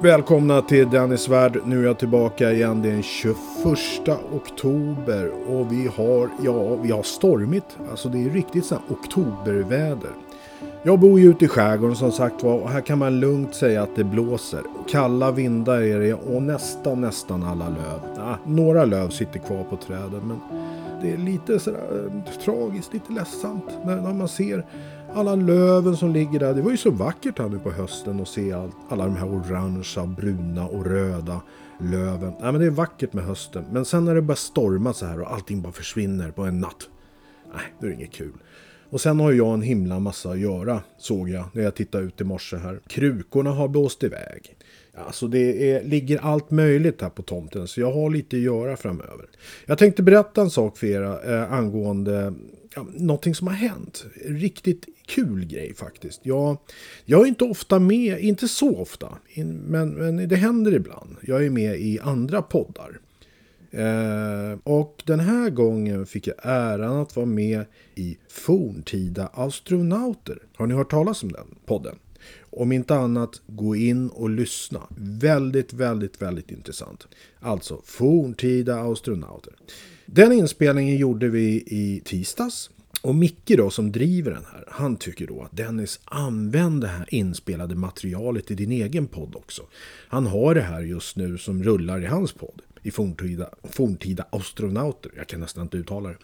Välkomna till Dennis Värld. Nu är jag tillbaka igen. Det är den 21 oktober och vi har, ja, vi har stormigt. Alltså det är riktigt sånt oktoberväder. Jag bor ju ute i skärgården som sagt var och här kan man lugnt säga att det blåser. Kalla vindar är det och nästan, nästan alla löv. Ah, några löv sitter kvar på träden men det är lite sådär eh, tragiskt, lite ledsamt när, när man ser alla löven som ligger där. Det var ju så vackert här nu på hösten att se allt, alla de här orangea, bruna och röda löven. Nej, men det är vackert med hösten. Men sen när det börjar storma så här och allting bara försvinner på en natt. Nej, det är inget kul. Och sen har jag en himla massa att göra, såg jag när jag tittade ut i morse här. Krukorna har blåst iväg. Alltså det är, ligger allt möjligt här på tomten så jag har lite att göra framöver. Jag tänkte berätta en sak för er eh, angående ja, någonting som har hänt. Riktigt kul grej faktiskt. Jag, jag är inte ofta med, inte så ofta, men, men det händer ibland. Jag är med i andra poddar. Eh, och den här gången fick jag äran att vara med i Forntida astronauter. Har ni hört talas om den podden? Om inte annat, gå in och lyssna. Väldigt, väldigt, väldigt intressant. Alltså, Forntida astronauter. Den inspelningen gjorde vi i tisdags. Och Micke då som driver den här, han tycker då att Dennis använd det här inspelade materialet i din egen podd också. Han har det här just nu som rullar i hans podd. I forntida, forntida astronauter. Jag kan nästan inte uttala det.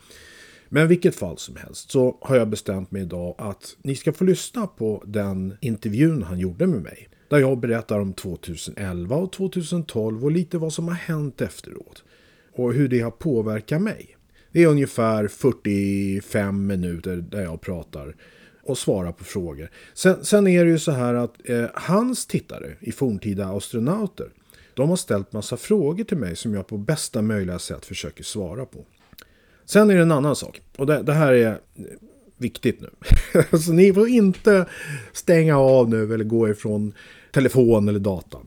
Men vilket fall som helst så har jag bestämt mig idag att ni ska få lyssna på den intervjun han gjorde med mig. Där jag berättar om 2011 och 2012 och lite vad som har hänt efteråt. Och hur det har påverkat mig. Det är ungefär 45 minuter där jag pratar och svarar på frågor. Sen, sen är det ju så här att eh, hans tittare i forntida astronauter de har ställt massa frågor till mig som jag på bästa möjliga sätt försöker svara på. Sen är det en annan sak. Och det, det här är eh, viktigt nu. alltså, ni får inte stänga av nu eller gå ifrån telefon eller data.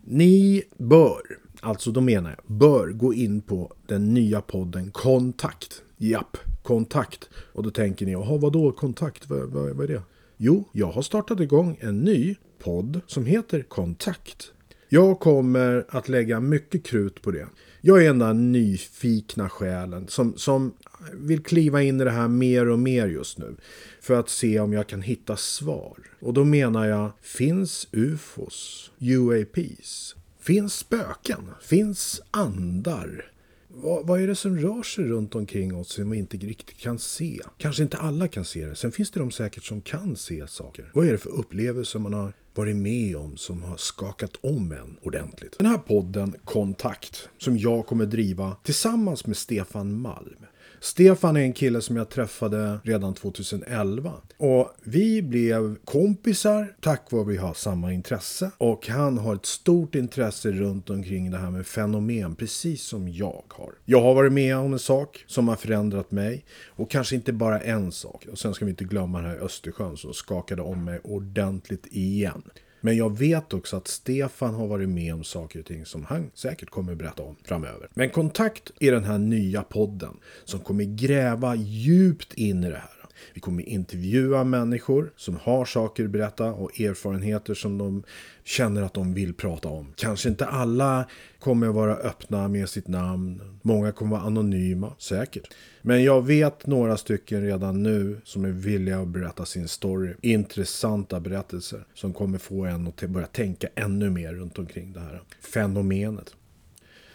Ni bör, alltså då menar jag, bör gå in på den nya podden Kontakt. Japp, Kontakt. Och då tänker ni, jaha vadå kontakt? Vad, vad, vad är det? Jo, jag har startat igång en ny podd som heter Kontakt. Jag kommer att lägga mycket krut på det. Jag är den där nyfikna själen som, som vill kliva in i det här mer och mer just nu. För att se om jag kan hitta svar. Och då menar jag, finns UFOs, UAPs? Finns spöken? Finns andar? Vad, vad, är det som rör sig runt omkring oss som vi inte riktigt kan se? Kanske inte alla kan se det. Sen finns det de säkert som kan se saker. Vad är det för upplevelser man har varit med om som har skakat om en ordentligt? Den här podden Kontakt som jag kommer driva tillsammans med Stefan Malm. Stefan är en kille som jag träffade redan 2011. Och vi blev kompisar tack vare att vi har samma intresse. Och han har ett stort intresse runt omkring det här med fenomen, precis som jag har. Jag har varit med om en sak som har förändrat mig. Och kanske inte bara en sak. Och sen ska vi inte glömma den här Östersjön som skakade om mig ordentligt igen. Men jag vet också att Stefan har varit med om saker och ting som han säkert kommer berätta om framöver. Men kontakt i den här nya podden som kommer gräva djupt in i det här. Vi kommer intervjua människor som har saker att berätta och erfarenheter som de känner att de vill prata om. Kanske inte alla kommer vara öppna med sitt namn. Många kommer vara anonyma, säkert. Men jag vet några stycken redan nu som är villiga att berätta sin story. Intressanta berättelser som kommer få en att börja tänka ännu mer runt omkring det här fenomenet.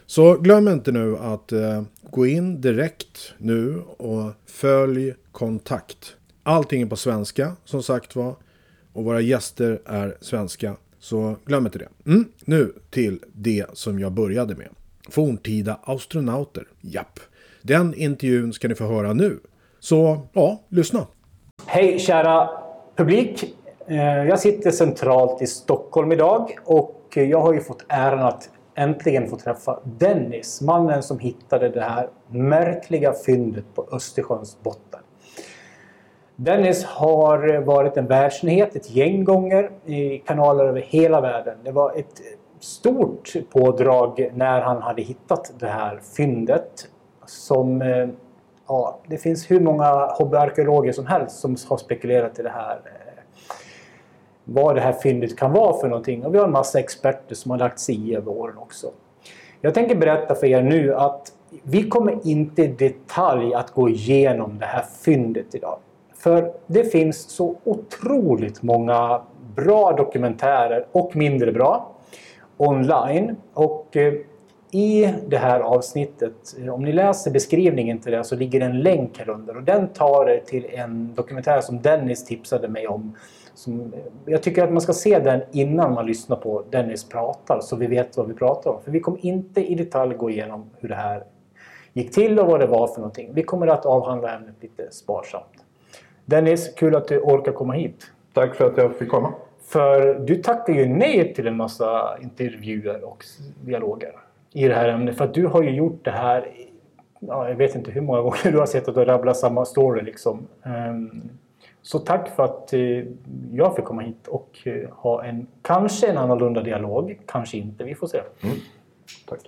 Så glöm inte nu att eh, gå in direkt nu och följ kontakt. Allting är på svenska som sagt var och våra gäster är svenska. Så glöm inte det. Mm, nu till det som jag började med. Forntida astronauter. Japp. Den intervjun ska ni få höra nu. Så ja, lyssna. Hej kära publik. Eh, jag sitter centralt i Stockholm idag och jag har ju fått äran att äntligen få träffa Dennis, mannen som hittade det här märkliga fyndet på Östersjöns botten. Dennis har varit en världsnyhet ett gäng gånger i kanaler över hela världen. Det var ett stort pådrag när han hade hittat det här fyndet som eh, ja, det finns hur många hobbyarkeologer som helst som har spekulerat i det här eh, vad det här fyndet kan vara för någonting. Och vi har en massa experter som har lagt sig i över åren också. Jag tänker berätta för er nu att vi kommer inte i detalj att gå igenom det här fyndet idag. För det finns så otroligt många bra dokumentärer och mindre bra online. Och eh, i det här avsnittet, eh, om ni läser beskrivningen till det så ligger en länk här under och den tar er till en dokumentär som Dennis tipsade mig om. Som, eh, jag tycker att man ska se den innan man lyssnar på Dennis pratar så vi vet vad vi pratar om. För vi kommer inte i detalj gå igenom hur det här gick till och vad det var för någonting. Vi kommer att avhandla ämnet lite sparsamt. Dennis, kul att du orkar komma hit. Tack för att jag fick komma. För du tackar ju nej till en massa intervjuer och dialoger i det här ämnet. För att du har ju gjort det här, ja, jag vet inte hur många gånger du har sett att du rabblar samma story liksom. Um, så tack för att uh, jag fick komma hit och uh, ha en, kanske en annorlunda dialog, kanske inte, vi får se. Mm. Tack.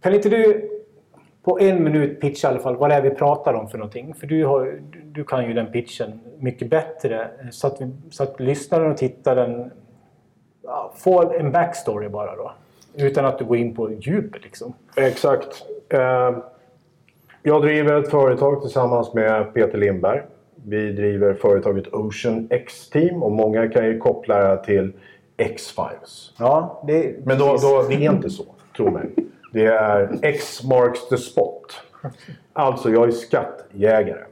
Kan inte du på en minut pitcha i alla fall vad det är vi pratar om för någonting? För du, har, du kan ju den pitchen mycket bättre så att, vi, så att lyssnaren och tittaren ja, får en backstory bara då. Utan att du går in på djupet liksom. Exakt. Eh, jag driver ett företag tillsammans med Peter Lindberg. Vi driver företaget Ocean X-Team och många kan ju koppla det till X-Files. Ja, det, Men då, då, det är inte så, tro mig. Det är X marks the spot. Alltså, jag är skattjägare.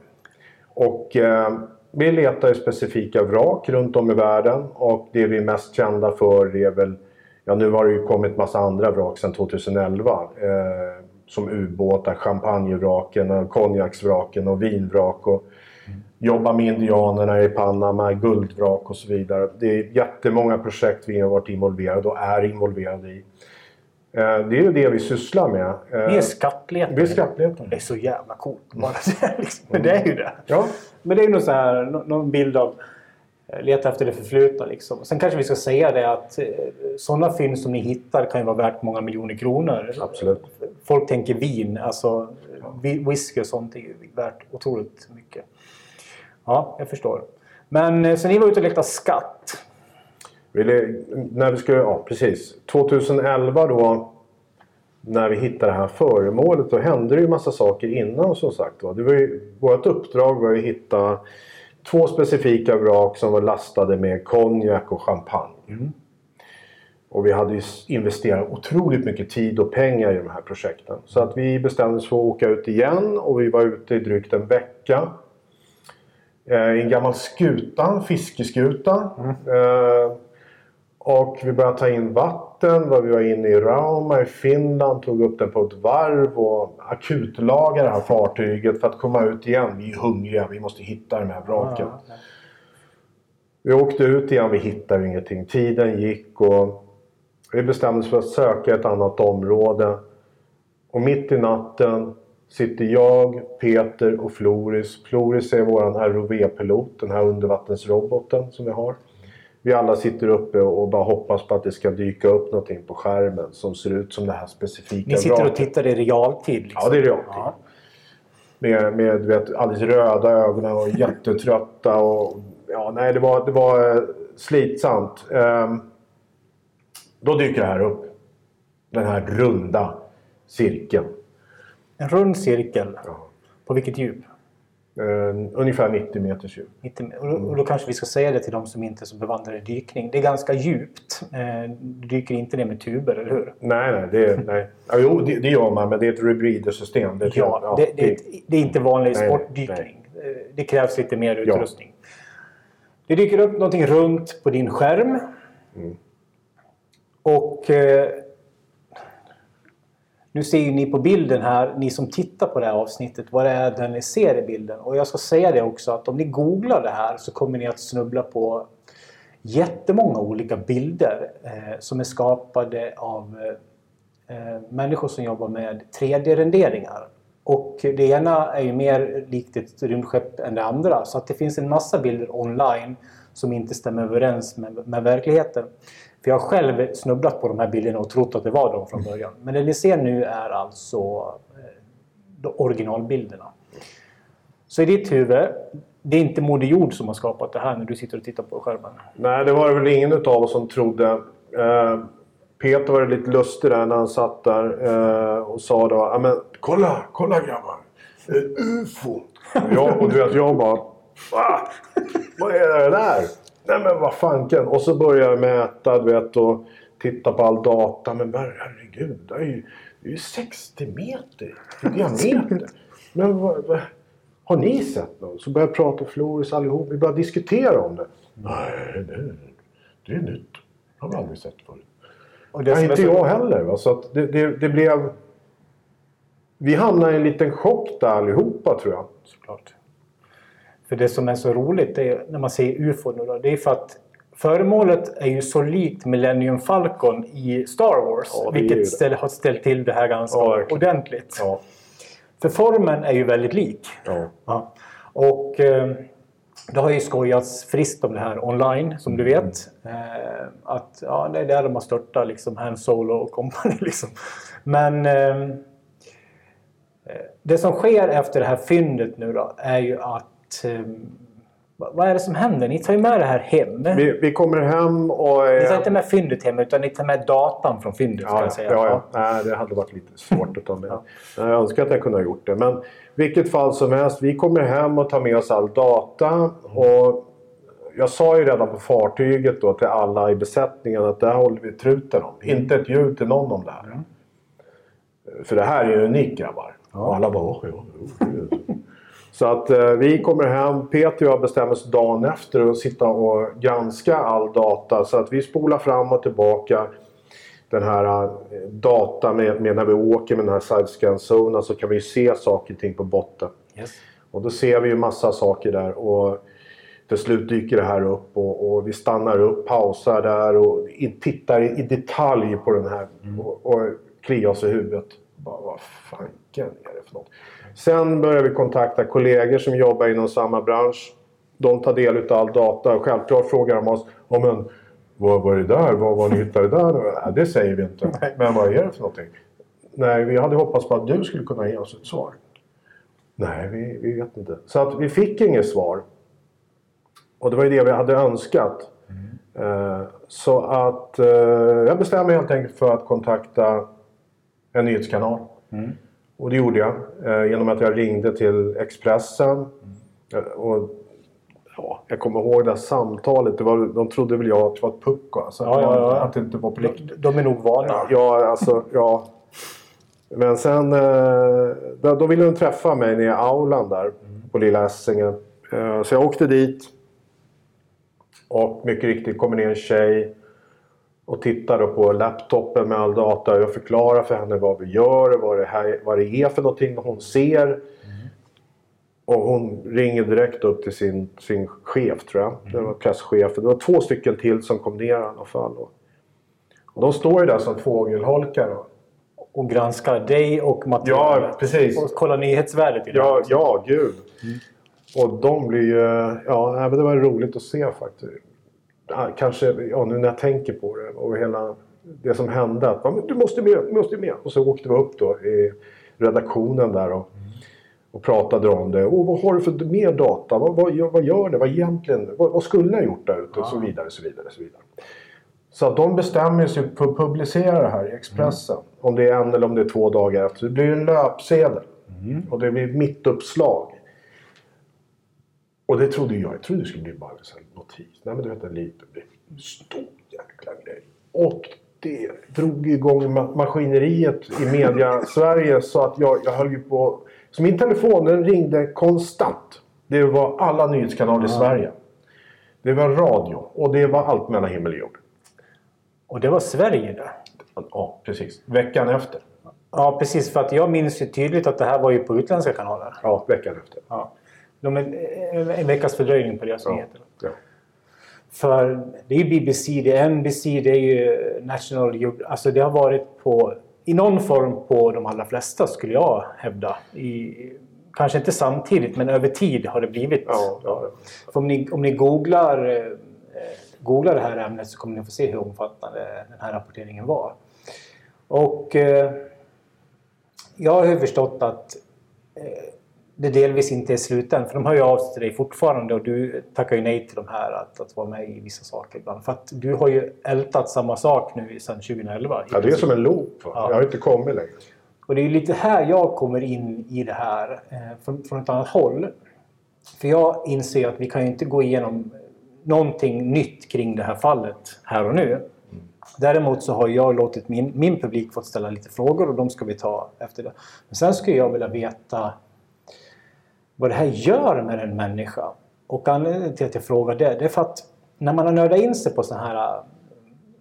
Och eh, vi letar specifika vrak runt om i världen och det vi är mest kända för är väl Ja, nu har det ju kommit massa andra vrak sedan 2011. Eh, som ubåtar, champagnevraken, konjaksvraken och vinvrak. Och mm. jobba med indianerna i Panama, guldvrak och så vidare. Det är jättemånga projekt vi har varit involverade och är involverade i. Eh, det är ju det vi sysslar med. Eh, vi är skattletare. Vi är skattletare. Det är så jävla coolt. Bara det, liksom. Men det är ju det. Ja. Men det är ju så här, någon bild av Eh, leta efter det förflutna. Liksom. Sen kanske vi ska säga det att eh, sådana fynd som ni hittar kan ju vara värt många miljoner kronor. Absolut. Folk tänker vin, alltså whisky och sånt är ju värt otroligt mycket. Ja, jag förstår. Men eh, så ni var ute och letade skatt? När vi skulle, ja precis. 2011 då när vi hittade det här föremålet då hände det ju massa saker innan som sagt Det var ju, vårt uppdrag var ju att hitta två specifika vrak som var lastade med konjak och champagne. Mm. Och vi hade ju investerat otroligt mycket tid och pengar i de här projekten. Så att vi bestämde oss för att åka ut igen och vi var ute i drygt en vecka. Eh, I en gammal skuta, en fiskeskuta. Mm. Eh, och vi började ta in vatten. Vi var inne i Rauma i Finland, tog upp den på ett varv och akutlagade det här fartyget för att komma ut igen. Vi är hungriga, vi måste hitta de här vraken. Ja, okay. Vi åkte ut igen, vi hittade ingenting. Tiden gick och vi bestämde oss för att söka ett annat område. Och mitt i natten sitter jag, Peter och Floris. Floris är vår ROV-pilot, den här undervattensroboten som vi har vi alla sitter uppe och bara hoppas på att det ska dyka upp någonting på skärmen som ser ut som det här specifika Ni sitter och tittar i realtid? Liksom. Ja, det är realtid. Ja. Med, med vet, alldeles röda ögon och jättetrötta. Och, ja, nej, det var, det var eh, slitsamt. Um, då dyker det här upp. Den här runda cirkeln. En rund cirkel? Ja. På vilket djup? Uh, ungefär 90 meters djup. 90, och, då, och då kanske vi ska säga det till de som inte är så bevandrade i dykning. Det är ganska djupt. Uh, du dyker inte ner med tuber, eller hur? Nej, nej. Det, nej. Ja, jo, det, det gör man, men det är ett rebreather-system. Det, ja, ja det, det, det, är inte vanlig nej, sportdykning. Nej. Eh, det krävs lite mer utrustning. Ja. Det dyker upp någonting runt på din skärm. Mm. Och eh, nu ser ju ni på bilden här, ni som tittar på det här avsnittet, vad det är där ni ser i bilden. Och jag ska säga det också att om ni googlar det här så kommer ni att snubbla på jättemånga olika bilder eh, som är skapade av eh, eh människor som jobbar med 3D-renderingar. Och det ena är ju mer likt ett rymdskepp än det andra. Så att det finns en massa bilder online som inte stämmer överens med, med verkligheten. För jag har själv snubblat på de här bilderna och trott att det var de från början. Men det ni ser nu är alltså eh, originalbilderna. Så i ditt huvud, det är inte Moder Jord som har skapat det här när du sitter och tittar på skärmen. Nej, det var det väl ingen av oss som trodde. Eh, Peter var lite lustig där när han satt där eh, och sa då men kolla, kolla grabbar. Ett UFO. Och, jag, och du vet, jag bara Va? Vad är det där? Nej men vad fanken. Och så börjar jag mäta du vet och titta på all data. Men herregud, det är ju, det är ju 60 meter i diameter. Men vad, vad, har ni sett något? Så börjar jag prata med Floris allihop. Vi börjar diskutera om det. Nej, det, det är nytt. Det har vi aldrig sett förut. Och det Nej, inte jag heller. Va? Så det, det, det, blev... Vi hamnade i en liten chock där allihopa tror jag. Såklart. För det som är så roligt är, när man ser UFO nu då, det är för att föremålet är ju så likt Millennium Falcon i Star Wars. Ja, vilket ställ, har ställt till det här ganska ja, ordentligt. Ja. För formen är ju väldigt lik. Och eh, det har ju skojats friskt om det här online, som du vet. Eh, att ja, det är där de har störtat liksom, Han Solo och company. Liksom. Men eh, eh, det som sker efter det här fyndet nu då är ju att eh, vad är det som händer? Ni tar ju med det här hem. Vi, vi kommer hem och... Ni tar inte med fyndet hem utan ni tar med datan från fyndet. Ja. Ja, ja. Nej, det hade varit lite svårt att ta med. Jag önskar att jag kunde ha gjort det. Men vilket fall som helst, vi kommer hem och tar med oss all data. Och jag sa ju redan på fartyget då till alla i besättningen att det här håller vi truten om. Mm. Inte ett ljud till någon om det här. Mm. För det här är ju unikt grabbar. Ja. Och alla bara åh, ja, Så att eh, vi kommer hem, Peter och jag bestämmer oss dagen efter att sitta och granska all data. Så att vi spolar fram och tillbaka den här eh, data med, med, när vi åker med den här sidescan zonen så kan vi se saker och ting på botten. Yes. Och då ser vi ju massa saker där och till slut dyker det här upp och, och vi stannar upp, pausar där och tittar i, i detalj på den här mm. och, och kliar oss i huvudet. Bara, vad fanken är det för något? Sen börjar vi kontakta kollegor som jobbar inom samma bransch. De tar del av all data och självklart frågar de oss om en vad var det där? Vad var ni hittade där? Nej, det säger vi inte. Nej. Men vad är det för någonting? Nej, vi hade hoppats på att du skulle kunna ge oss ett svar. Nej, vi, vi vet inte. Så att vi fick inget svar. Och det var ju det vi hade önskat. Mm. Uh, så att uh, jag bestämde mig helt enkelt för att kontakta en nyhetskanal. Mm. Och det gjorde jag uh, genom att jag ringde till Expressen. Mm. och ja, jag kommer ihåg det här samtalet. Det var, de trodde väl jag att det var ett pucko. Alltså, ja, ja, ja. Att det inte var på riktigt. De är nog vana. Ja, alltså, ja. Men sen eh, då, ville de träffa mig nere i aulan där på Lilla Essingen. Eh, så jag åkte dit. Och mycket riktigt kommer ner en tjej och tittar på laptopen med all data. Jag förklarar för henne vad vi gör, vad det, här, vad det är för någonting hon ser. Och hon ringer direkt upp till sin, sin chef tror jag. Mm. Det var presschefen. Det var två stycken till som kom ner i alla fall. Och de står ju där som fågelholkar. Och granskar dig och materialet. Ja, precis. Och kollar nyhetsvärdet i det. Ja, ja, gud. Mm. Och de blir ju... Ja, det var roligt att se faktiskt. Kanske, ja, nu när jag tänker på det och hela det som hände. Att, du måste med, du måste med. Och så åkte vi upp då i redaktionen där. Och, och pratade om det. Och vad har du för mer data? Vad, vad, vad gör det? Vad, egentligen, vad, vad skulle ha gjort där ute? Och så vidare, så vidare, så vidare. Så att de bestämmer sig för att publicera det här i Expressen. Mm. Om det är en eller om det är två dagar efter. Det blir en löpsedel. Mm. Och det blir mittuppslag. Och det trodde jag. Jag trodde det skulle bli bara en notis. Nej men du vet en liten, stor jäkla grej. Och det drog igång maskineriet i media-Sverige så att jag, jag höll ju på så min telefon den ringde konstant. Det var alla nyhetskanaler i Sverige. Det var radio och det var allt mellan himmel och jord. Och det var Sverige det? Ja, precis. Veckan efter. Ja, precis. För att jag minns ju tydligt att det här var ju på utländska kanaler. Ja, veckan efter. Ja. De är en veckas fördröjning på deras ja. nyheter. Ja. För det är ju BBC, det är NBC, det är ju National Alltså det har varit på i någon form på de allra flesta skulle jag hävda. I, kanske inte samtidigt men över tid har det blivit. Ja, ja. Om, ni, om ni googlar, eh, googlar det här ämnet så kommer ni få se hur omfattande den här rapporteringen var. Och eh, jag har ju förstått att eh, det delvis inte är slut än. För de hör ju av sig till dig fortfarande och du tackar ju nej till de här att, att vara med i vissa saker ibland. För att du har ju ältat samma sak nu sedan 2011. Ja, det är som en loop. Ja. Jag har inte kommit längre. Och det är lite här jag kommer in i det här eh, från, från ett annat håll. För jag inser att vi kan ju inte gå igenom någonting nytt kring det här fallet här och nu. Däremot så har jag låtit min, min publik fått ställa lite frågor och de ska vi ta efter det. Men sen skulle jag vilja veta vad det här gör med en människa. Och anledningen till att jag frågar det, det är för att när man har nördat in sig på sådana här äh,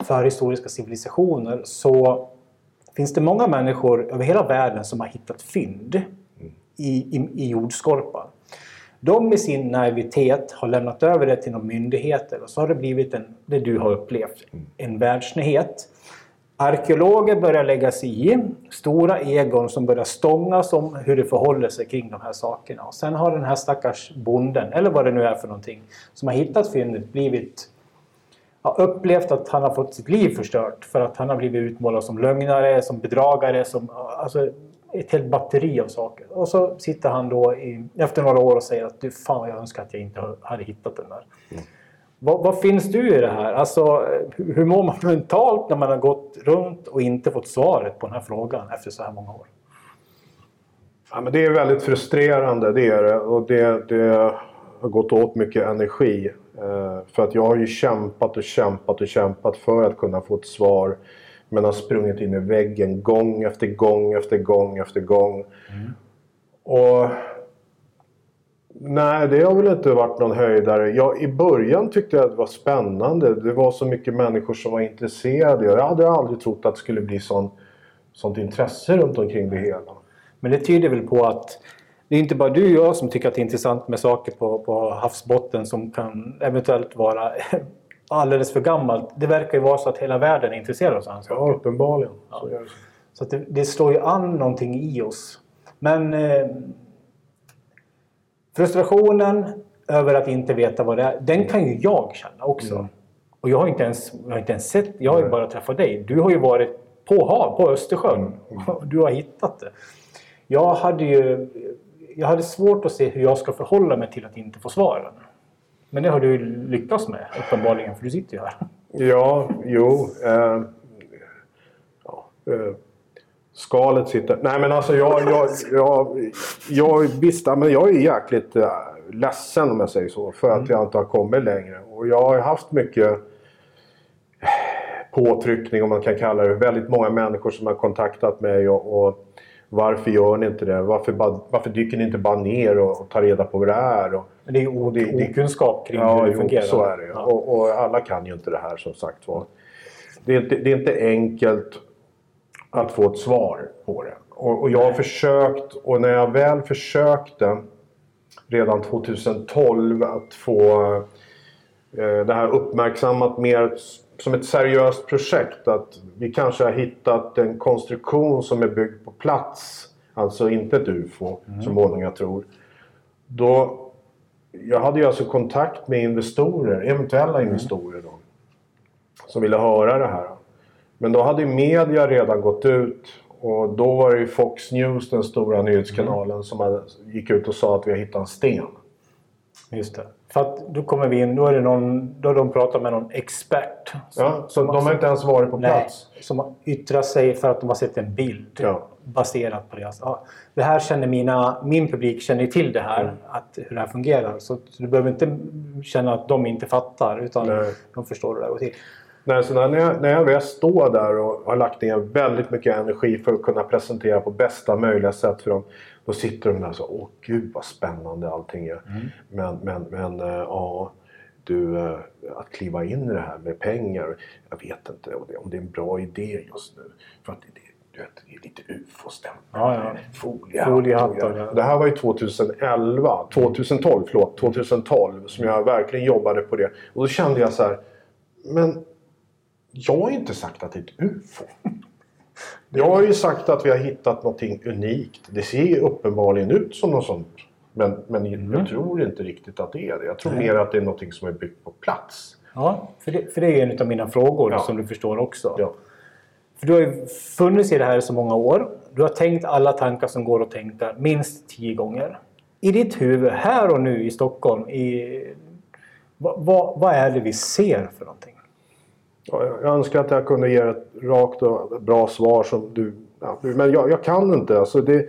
förhistoriska civilisationer så finns det många människor över hela världen som har hittat fynd i, i, i jordskorpan. De i sin naivitet har lämnat över det till någon myndigheter och så har det blivit en, det du har upplevt, en världsnyhet. Arkeologer börjar lägga sig i, stora egon som börjar stångas om hur det förhåller sig kring de här sakerna. Och sen har den här stackars bonden, eller vad det nu är för någonting, som har hittat fyndet blivit har upplevt att han har fått sitt liv förstört för att han har blivit utmålad som lögnare, som bedragare, som alltså ett helt batteri av saker. Och så sitter han då i, efter några år och säger att du fan jag önskar att jag inte hade hittat den där. Mm. Vad, vad finns du i det här? Alltså, hur mår man mentalt när man har gått runt och inte fått svaret på den här frågan efter så här många år? Ja, men det är väldigt frustrerande, det är det. Och det, det har gått åt mycket energi. Eh, för att jag har ju kämpat och kämpat och kämpat för att kunna få ett svar. Men har sprungit in i väggen gång efter gång efter gång efter gång. Och... Nej, det har väl inte varit någon höjdare. Jag, I början tyckte jag att det var spännande. Det var så mycket människor som var intresserade. Jag hade aldrig trott att det skulle bli sån, sånt intresse runt omkring det hela. Men det tyder väl på att det är inte bara du och jag som tycker att det är intressant med saker på, på havsbotten som kan eventuellt vara alldeles för gammalt. Det verkar ju vara så att hela världen är intresserad av sådana saker. Ja, uppenbarligen. Så är det. Så det, det slår ju an någonting i oss. Men eh, frustrationen över att inte veta vad det är, den kan ju jag känna också. Och jag har inte ens, jag har inte ens sett, jag har ju bara träffat dig. Du har ju varit på hav, på Östersjön. Du har hittat det. Jag hade ju jag hade svårt att se hur jag ska förhålla mig till att inte få svaren. Men det har du ju lyckats med uppenbarligen, för du sitter ju här. Ja, jo. Eh, ja, eh, skalet sitter... Nej men alltså jag... jag, jag, jag visst, men jag är jäkligt eh, ledsen om jag säger så. För att jag inte har kommit längre. Och jag har haft mycket påtryckning om man kan kalla det. Väldigt många människor som har kontaktat mig och, och varför gör ni inte det? Varför, bara, varför dyker ni inte bara ner och, och tar reda på vad det är? Och, Men det är o- det- det- okunskap kring Ja, hur det jo, fungerar. så är det. Ja. Och, och alla kan ju inte det här som sagt var. Det det är inte enkelt att få ett svar på det. Och, och jag har försökt och när jag väl försökte redan 2012 att få eh, det här uppmärksammat mer som ett seriöst projekt. Att vi kanske har hittat en konstruktion som är byggd på plats. Alltså inte ett UFO som många tror. Då, jag hade ju alltså kontakt med investorer, eventuella investorer då. Som ville höra det här. Men då hade ju media redan gått ut. Och då var det ju Fox News, den stora nyhetskanalen, som hade, gick ut och sa att vi har hittat en sten. Just det. För att då kommer vi in, då är det någon, då har de pratat med någon expert. som- Ja, så de har inte ens varit på Nej, plats. som yttrar sig för att de har sett en bild Ja. baserat på deras... Ja, det här känner mina, min publik känner till det här, Mm. att, hur det här fungerar. Så du behöver inte känna att de inte fattar, utan Nej. de förstår hur det går till. Nej, så när jag, när jag väl står där och har lagt ner väldigt mycket energi för att kunna presentera på bästa möjliga sätt för dem. Då sitter de där och så åh gud vad spännande allting är. Men, men, men eh, ja, du, eh, att kliva in i det här med pengar. Jag vet inte om det, är en bra idé just nu. För att det, du vet, det är lite ufo-stämpel. Ja, ja. Foliehatt. Foliehattar. Det här var ju 2011, 2012, förlåt, 2012 som jag verkligen jobbade på det. Och då kände jag så här, men jag har inte sagt att det är ett UFO. Jag har ju sagt att vi har hittat någonting unikt. Det ser uppenbarligen ut som något sånt. Men, men jag tror inte riktigt att det är det. Jag tror mer att det är någonting som är byggt på plats. Ja, för det, för det är en av mina frågor Ja. som du förstår också. Ja. För du har ju funnits i det här i så många år. Du har tänkt alla tankar som går att tänka minst tio gånger. i ditt huvud, här och nu i Stockholm, i, vad, vad, vad är det vi ser för någonting? Ja, jag önskar att jag kunde ge ett rakt och bra svar som du... Ja, men jag, jag kan inte. Alltså det,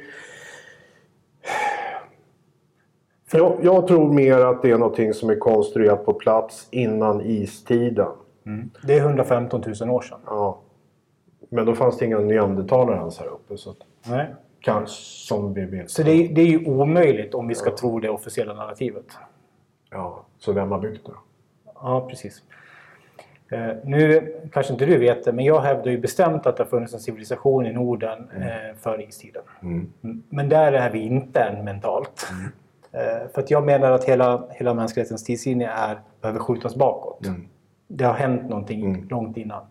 jag, jag, tror mer att det är någonting som är konstruerat på plats innan istiden. Mm. Det är 115 000 år sedan. Ja. Men då fanns det inga neandertalare ens här uppe. Så Nej. Kanske som vi vet. Så det är, det är ju omöjligt om vi ska ja. tro det officiella narrativet. Ja, så vem har byggt det? Ja, precis. Eh, nu kanske inte du vet det, men jag hävdar ju bestämt att det har funnits en civilisation i Norden mm. eh, före istiden. Mm. Men där är vi inte än mentalt. Mm. Eh, för att jag menar att hela, hela mänsklighetens tidslinje är, behöver skjutas bakåt. Mm. Det har hänt någonting mm. långt innan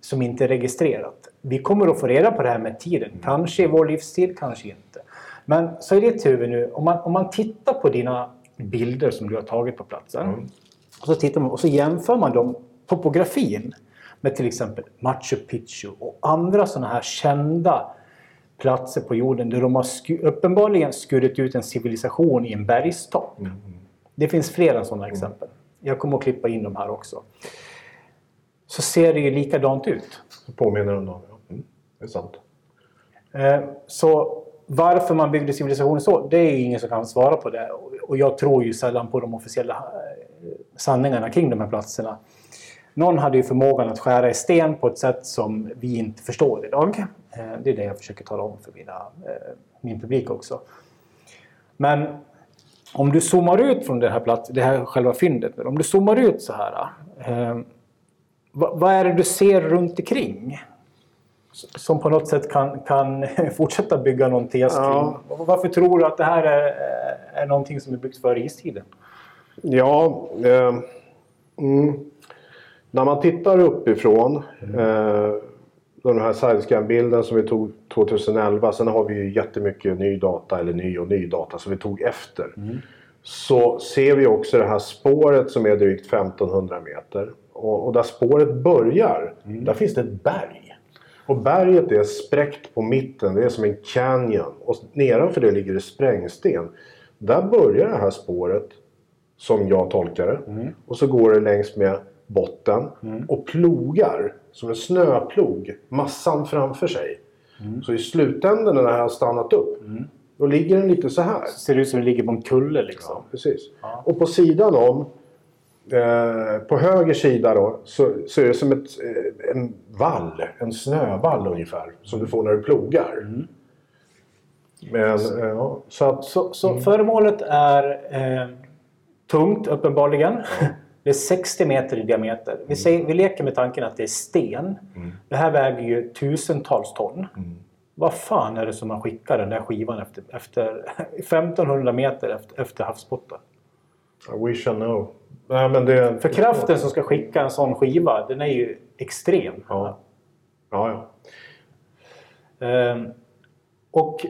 som inte är registrerat. Vi kommer att få reda på det här med tiden. Mm. Kanske i vår livstid, kanske inte. Men så i ditt huvud nu, om man, om man tittar på dina bilder som du har tagit på platsen. Mm. Och, så tittar man, och så jämför man dem, topografin med till exempel Machu Picchu och andra sådana här kända platser på jorden där de har sku uppenbarligen skurit ut en civilisation i en bergstopp. Mm. Det finns flera sådana mm. exempel. Jag kommer att klippa in dem här också. Så ser det ju likadant ut. Påminner om dem, ja. Mm. Det är sant. Eh, så varför man byggde civilisationen så, det är ingen som kan svara på det. Och jag tror ju sällan på de officiella eh, sanningarna kring de här platserna. Någon hade ju förmågan att skära i sten på ett sätt som vi inte förstår idag. Eh, det är det jag försöker tala om för mina, eh, min publik också. Men om du zoomar ut från den här platsen, det här själva fyndet, om du zoomar ut så här. Eh, vad är det du ser runt omkring? Som på något sätt kan, kan fortsätta bygga någon tes kring. Ja. Varför tror du att det här är, är någonting som är byggt före istiden? Ja, eh, mm. När man tittar uppifrån mm. eh, den här sidescan-bilden som vi tog 2011. Sen har vi ju jättemycket ny data, eller ny och ny data, som vi tog efter. Mm. Så ser vi också det här spåret som är drygt 1500 meter. Och, och där spåret börjar, mm. där finns det ett berg. Och berget är spräckt på mitten, det är som en canyon. Och nedanför det ligger det sprängsten. Där börjar det här spåret, som jag tolkar det. Mm. Och så går det längs med botten mm. och plogar som en snöplog massan framför sig. Mm. Så i slutändan när det här har stannat upp mm. då ligger den lite så här. Så ser det ut som den ligger på en kulle liksom. Ja, precis. Ja. Och på sidan om eh, på höger sida då så, så är det som ett, eh, en vall, en snövall ungefär som du får när du plogar. Mm. Men, så, eh, ja, så, att, så, så mm. föremålet är eh, tungt uppenbarligen. Ja. Det är 60 meter i diameter. Vi, säger, vi leker med tanken att det är sten. Mm. Det här väger ju tusentals ton. Mm. Vad fan är det som man skickar den där skivan efter, efter 1500 meter efter, efter havsbotten? Wish I know. Nej, men det... För kraften som ska skicka en sån skiva, den är ju extrem. Ja. Ja, ja. Ehm, och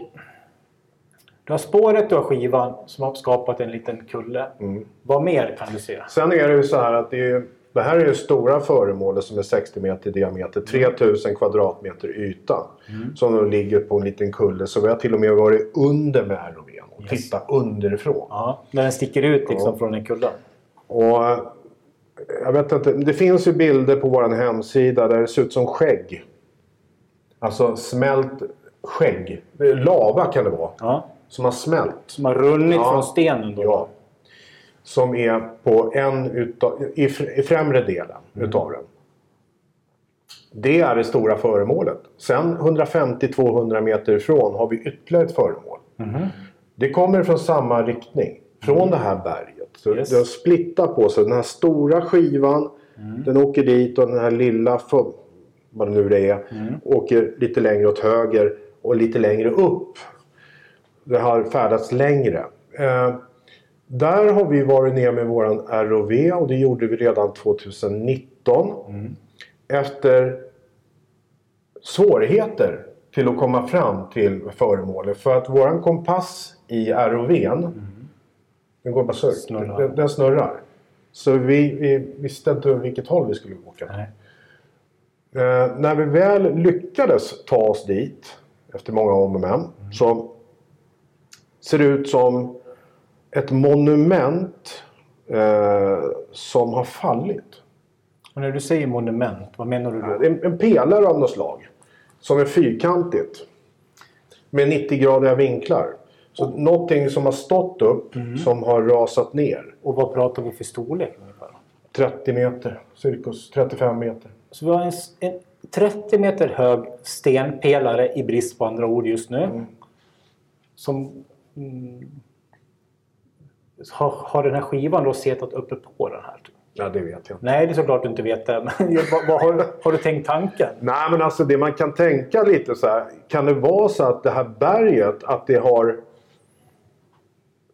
du har spåret, du har skivan som har skapat en liten kulle. Mm. Vad mer kan du se? Sen är det ju så här att det, är, det här är ju stora föremålet som är 60 meter i diameter. 3000 kvadratmeter yta. Mm. Som då ligger på en liten kulle. Så vi har till och med varit under ROV och yes. titta underifrån. Ja, när den sticker ut liksom ja. från en kulle. Och jag vet inte, det finns ju bilder på vår hemsida där det ser ut som skägg. Alltså smält skägg. Lava kan det vara. Ja. Som har smält. Som har runnit ja. från stenen då? Ja. Som är på en utav, i, i främre delen mm. utav den. Det är det stora föremålet. Sen 150-200 meter ifrån har vi ytterligare ett föremål. Mm. Det kommer från samma riktning. Från mm. det här berget. Så yes. det har splittat på sig. Den här stora skivan mm. den åker dit och den här lilla, vad det nu är, mm. åker lite längre åt höger och lite längre upp det har färdats längre. Eh, där har vi varit ner med våran ROV och det gjorde vi redan 2019. Mm. Efter svårigheter till att komma fram till föremålet. För att våran kompass i ROVn mm. den går bara snurrar. Den, den, snurrar. Så vi, vi visste inte vilket håll vi skulle åka. Eh, när vi väl lyckades ta oss dit efter många om och men mm. så ser ut som ett monument eh, som har fallit. Och när du säger monument, vad menar du då? En, en pelare av något slag. Som är fyrkantigt. Med 90-gradiga vinklar. Så någonting som har stått upp som har rasat ner. Och vad pratar vi för storlek ungefär? 30 meter, cirkus 35 meter. Så vi har en, en 30 meter hög stenpelare i brist på andra ord just nu. Som mm, har, har den här skivan då setat uppe på den här? Ja, det vet jag inte. Nej, det är såklart du inte vet det. Men vad, vad har, har du tänkt tanken? Nej, men alltså det man kan tänka lite så här. Kan det vara så att det här berget, att det har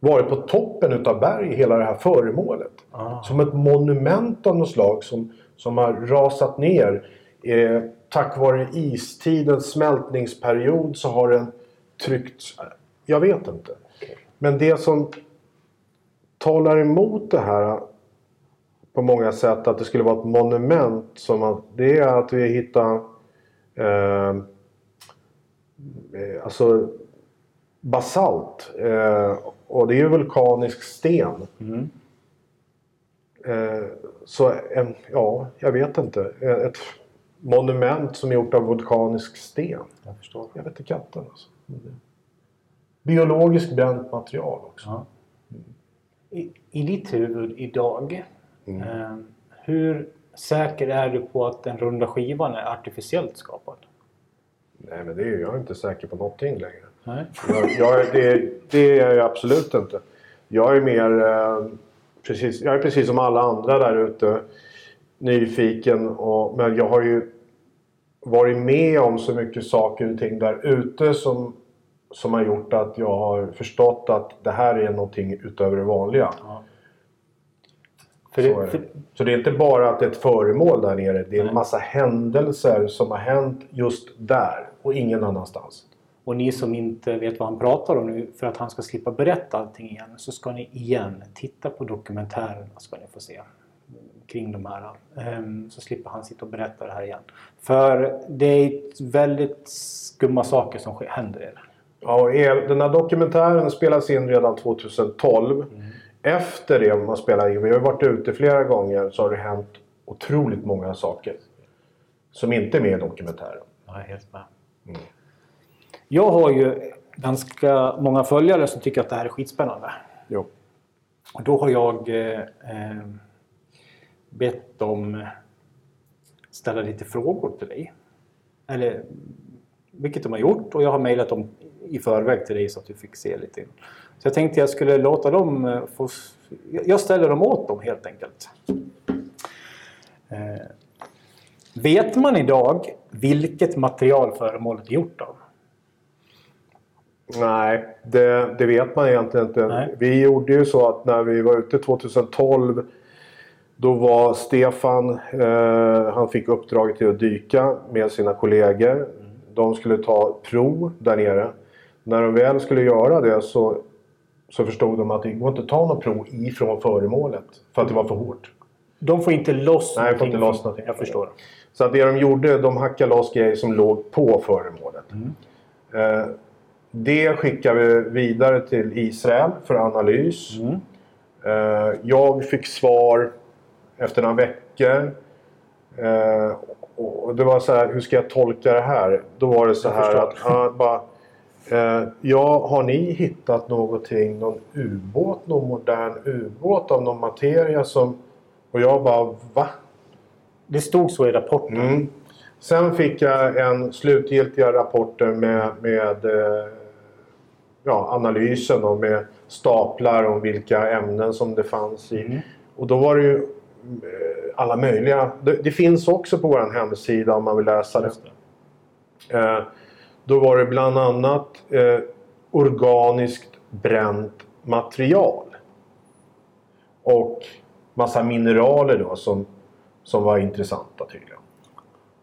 varit på toppen utav berg, hela det här föremålet? Ah. Som ett monument av något slag som, som har rasat ner. Eh, tack vare istidens smältningsperiod så har den tryckts... Jag vet inte. Men det som talar emot det här på många sätt att det skulle vara ett monument. Som att, det är att vi hittar eh, eh, alltså basalt. Eh, och det är ju vulkanisk sten. Eh, så en, ja, jag vet inte. Eh, Ett monument som är gjort av vulkanisk sten. Jag förstår. Jag vet inte katten alltså. Biologiskt bränt material också. Ja. I, I ditt huvud idag, Mm. eh, hur säker är du på att den runda skivan är artificiellt skapad? Nej men det är jag är inte säker på någonting längre. Nej. Jag, jag, det, det är jag absolut inte. Jag är mer eh, precis, jag är precis som alla andra där ute nyfiken. Och, men jag har ju varit med om så mycket saker och ting där ute som, som har gjort att jag har förstått att det här är någonting utöver det vanliga. Ja. För Så, det, är för, det. så det är inte bara att det är ett föremål där nere. Det är Nej. en massa händelser som har hänt just där och ingen annanstans. och ni som inte vet vad han pratar om nu, för att han ska slippa berätta allting igen, så ska ni igen titta på dokumentärerna ska ni få se kring de här. Ehm, Så slipper han sitta och berätta det här igen. För det är väldigt skumma saker som händer er. Ja, den här dokumentären spelas in redan 2012. Efter det man spelar in, vi har ju varit ute flera gånger, så har det hänt otroligt många saker. Som inte är med i dokumentären. Jag är helt med. Jag har ju ganska många följare som tycker att det här är skitspännande. Jo. Och då har jag eh, eh, bett dem ställa lite frågor till dig. Eller, vilket de har gjort och jag har mejlat dem i förväg till dig så att du fick se lite. Så jag tänkte jag skulle låta dem eh, få... Jag ställer dem åt dem helt enkelt. Eh, vet man idag vilket material föremålet är gjort av? Nej, det, det vet man egentligen inte. Nej. Vi gjorde ju så att när vi var ute 2012 då var Stefan, eh, han fick uppdraget till att dyka med sina kollegor. De skulle ta prov där nere. När de väl skulle göra det så, så förstod de att det går inte att ta något prov ifrån föremålet. För att det var för hårt. De får inte loss Nej, får inte loss någonting. Jag förstår. Så att det de gjorde, de hackade loss grejer som låg på föremålet. Eh, det skickar vi vidare till Israel för analys. Eh, jag fick svar efter några veckor. Eh, och det var så här, hur ska jag tolka det här? Då var det så Jag här förstår. att, ja, bara, eh, ja, har ni hittat någonting, någon ubåt, någon modern ubåt av någon materia som... Och jag bara, va? Det stod så i rapporten. Mm. Sen fick jag en slutgiltiga rapporten med, med eh, ja, analysen och med staplar om vilka ämnen som det fanns i. Och då var det ju eh, alla möjliga. Det, det finns också på vår hemsida om man vill läsa det. Det. Eh, då var det bland annat eh, organiskt bränt material. Och massa mineraler då som, som var intressanta tydligen.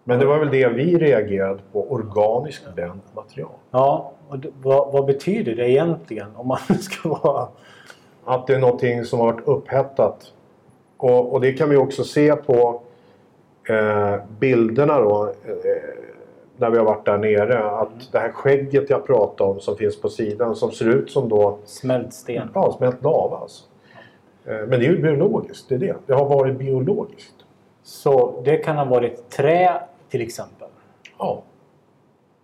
Men det var väl det vi reagerade på. Organiskt bränt material. Ja, och det, vad, vad betyder det egentligen om man ska vara... Att det är någonting som har varit upphettat. Och, och det kan vi också se på eh, bilderna då. Eh, när vi har varit där nere att det här skägget jag pratade om som finns på sidan som ser ut som då Smält sten. ja, smält lava. Alltså. Eh, Men det är ju biologiskt, det är det. Det har varit biologiskt. Så det kan ha varit trä till exempel. Ja,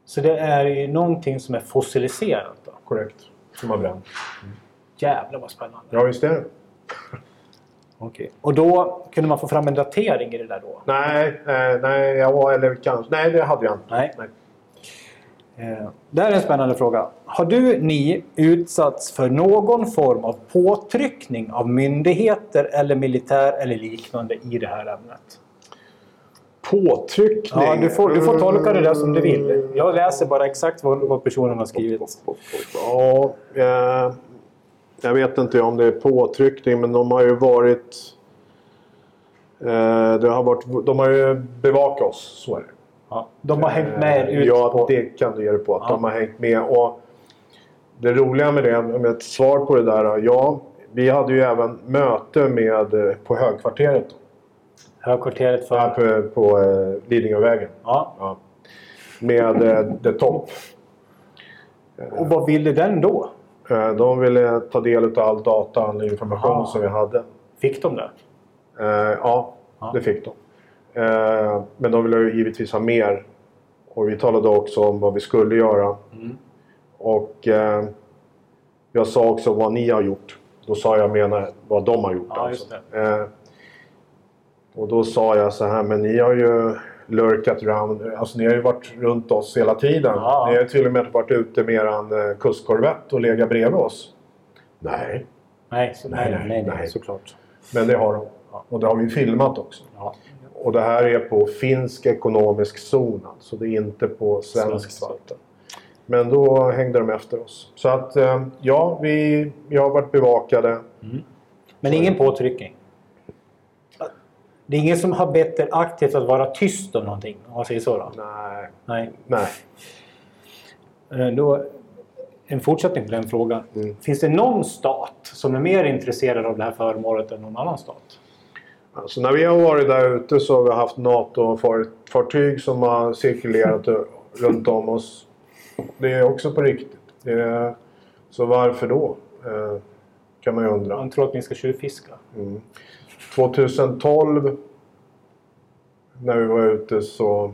Så det är ju någonting som är fossiliserat. Då. korrekt. Som har bränt. Jävlar vad spännande. Ja, visst är det. Okej. Och då kunde man få fram en datering i det där då? Nej, eh, nej, ja, eller kanske. Nej, det hade jag inte. Nej. Eh, det här är en spännande fråga. Har du, ni, utsatts för någon form av påtryckning av myndigheter eller militär eller liknande i det här ämnet? Påtryckning? Ja, du får, du får tolka det där som du vill. Jag läser bara exakt vad, vad personen har skrivit. Ja, eh, jag vet inte om det är påtryckning men de har ju varit... Eh, det har varit de har ju bevakat oss, så är det. Ja. De har hängt med er ut Ja, på... det kan du ge dig på. Att Ja. de har hängt med. Och det roliga med det, om ett svar på det där. Ja, vi hade ju även möte med, eh, på högkvarteret. Högkvarteret Här för... på, på eh, Lidingövägen. Ja. Ja. Med eh, The Top. Och vad ville den då? Eh, de ville ta del av all data, all information Aha. som vi hade. Fick de det? Eh, ja, Ja. det fick de. Eh, men de ville givetvis ha mer. Och vi talade också om vad vi skulle göra. Mm. Och jag sa också vad ni har gjort. Då sa jag menar vad de har gjort. Ja, alltså. och då sa jag så här, men ni har ju lurkat around. Alltså ni har ju varit runt oss hela tiden. Ja. Ni har ju till och med varit ute med eran eh, kustkorvett och legat bredvid oss. Nej, Nej, så, nej, Nej, nej, nej, nej. såklart. men det har de. Och det har vi filmat också. Ja. Och det här är på finsk ekonomisk zon alltså. Det är inte på svenskt vatten. Men då hängde de efter oss. Så att eh, ja, vi, vi har varit bevakade. Men ingen påtryckning? Det är ingen som har bett er aktivt att vara tyst om någonting? Om man säger så då? Nej, Nej. nej. Eh, Då, en fortsättning på den frågan. Mm. Finns det någon stat som är mer intresserad av det här föremålet än någon annan stat? Alltså, när vi har varit där ute så har vi haft NATO-fartyg som har cirkulerat runt om oss. Det är också på riktigt. Är, så varför då? Eh, kan man ju undra. Man tror att ni ska tjuvfiska. 2012 när vi var ute så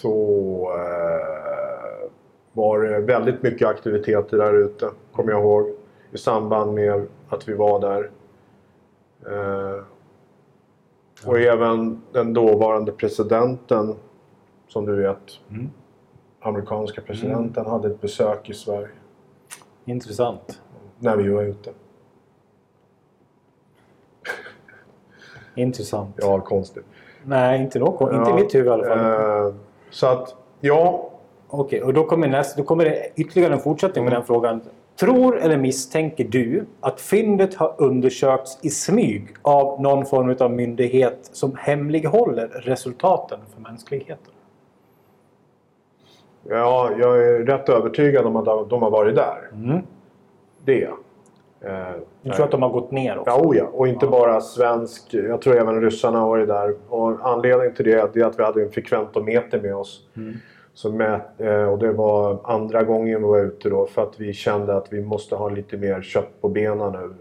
så eh, var det väldigt mycket aktiviteter där ute. Kommer jag ihåg. I samband med att vi var där. Eh, och även den dåvarande presidenten som du vet. Mm. Amerikanska presidenten hade ett besök i Sverige Intressant. när vi var ute. Intressant. Ja, konstigt. Nej, inte, något, inte i Ja, mitt huvud i alla fall. Eh, så att, ja. Okej, och då kommer, näst, då kommer det ytterligare en fortsättning Mm. på den frågan. Tror eller misstänker du att fyndet har undersökts i smyg av någon form av myndighet som hemlighåller resultaten för mänskligheten? Ja, jag är rätt övertygad om att de har varit där. Mm. Det är jag. Eh, Du tror att de har gått ner också? Ja, oh ja, och inte bara svensk. Jag tror även ryssarna har varit där. Och anledningen till det är att vi hade en frekventometer med oss. Mm. Så mät, eh, och det var andra gången vi var ute då för att vi kände att vi måste ha lite mer kött på benen nu.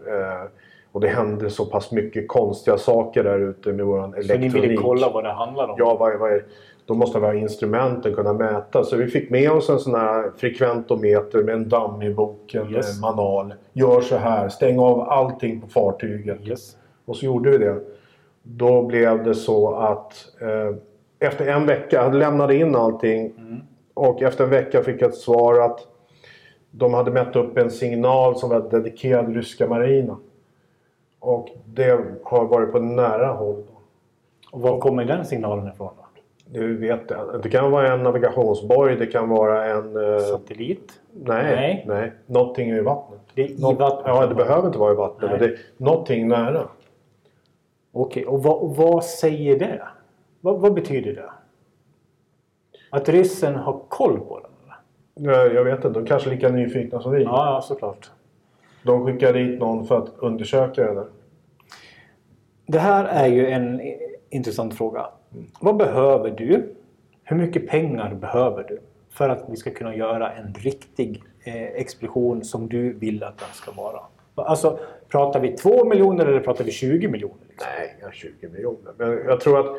Och det hände så pass mycket konstiga saker där ute med Så elektronik. ni ville kolla vad det handlar om? Ja, vad, vad är, då måste vi ha instrumenten kunna mäta. Så vi fick med oss en sån här frekventometer med en dummy-bok, en Yes. eh, manual. Gör så här, stäng av allting på fartyget. Yes. Och så gjorde vi det. Då blev det så att eh, efter en vecka, jag lämnade in allting och efter en vecka fick jag ett svar att de hade mätt upp en signal som var dedikerad ryska marinen. Och det har varit på nära håll. Och var kommer den signalen ifrån? Då? Du vet det. Det kan vara en navigationsborg, det kan vara en... Eh, Satellit? nej, Nej. nej, Någonting i vattnet. Det är i Något- vattnet? Ja, det behöver inte vara i vattnet. Men det är någonting nära. Okej, och vad, vad säger det? Vad, vad betyder det? Att ryssen har koll på den? eller? Jag, jag vet inte, de kanske är lika nyfikna som vi. Ja, ja, såklart. De skickar dit någon för att undersöka det där. Det här är ju en intressant fråga. Vad behöver du Hur mycket pengar behöver du för att vi ska kunna göra en riktig eh, expedition som du vill att den ska vara? Alltså, pratar vi 2 miljoner eller pratar vi 20 miljoner? Liksom? Nej, jag har 20 miljoner. Men jag tror att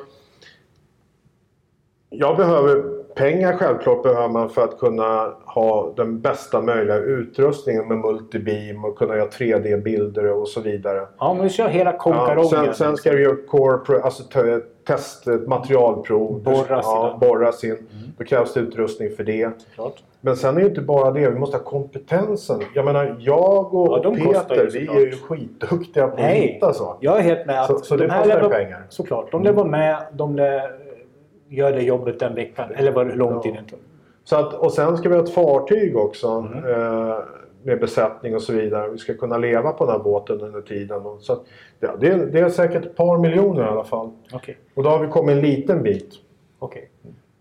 jag behöver pengar självklart behöver man för att kunna ha den bästa möjliga utrustningen med multibeam och kunna göra 3D-bilder och så vidare. Ja, men vi kör hela konkarongen. Ja, sen, sen ska du göra core, alltså te- test, materialprov. Borra ja, sin. borras in. Då krävs det utrustning för det. Klart. Men sen är det inte bara det, vi måste ha kompetensen. Jag menar, jag och Ja, Peter, vi är ju skitduktiga på att hitta saker. jag är helt med. Att Så- så det de här kostar vara- pengar. Såklart. De lär vara med. De lär göra det jobbet den veckan. Eller vad- hur lång tid det. Så att, och sen ska vi ha ett fartyg också Mm. eh, med besättning och så vidare. Vi ska kunna leva på den här båten under tiden. Så att, ja, det, är, det är säkert ett par miljoner i alla fall. Okej. Och då har vi kommit en liten bit. Okej.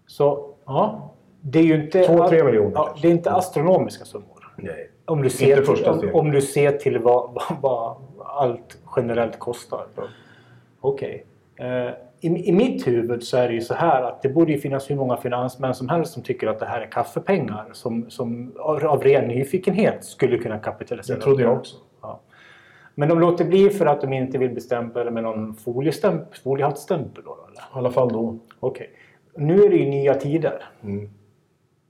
Så, ja. Det är ju inte... Två, tre miljoner Ja, det är inte astronomiska summor. Nej. Om du ser, till, om, om du ser till vad, vad, vad allt generellt kostar. Okej. Eh, i, I mitt huvud så är det ju så här att det borde finnas hur många finansmän som helst som tycker att det här är kaffepengar som, som av ren nyfikenhet skulle kunna kapitalisera. Det trodde jag också. Ja. Men de låter bli för att de inte vill bestämpla det med någon foliestämp, foliehattstämpel? Då, eller? I alla fall då. Okej. Nu är det ju nya tider.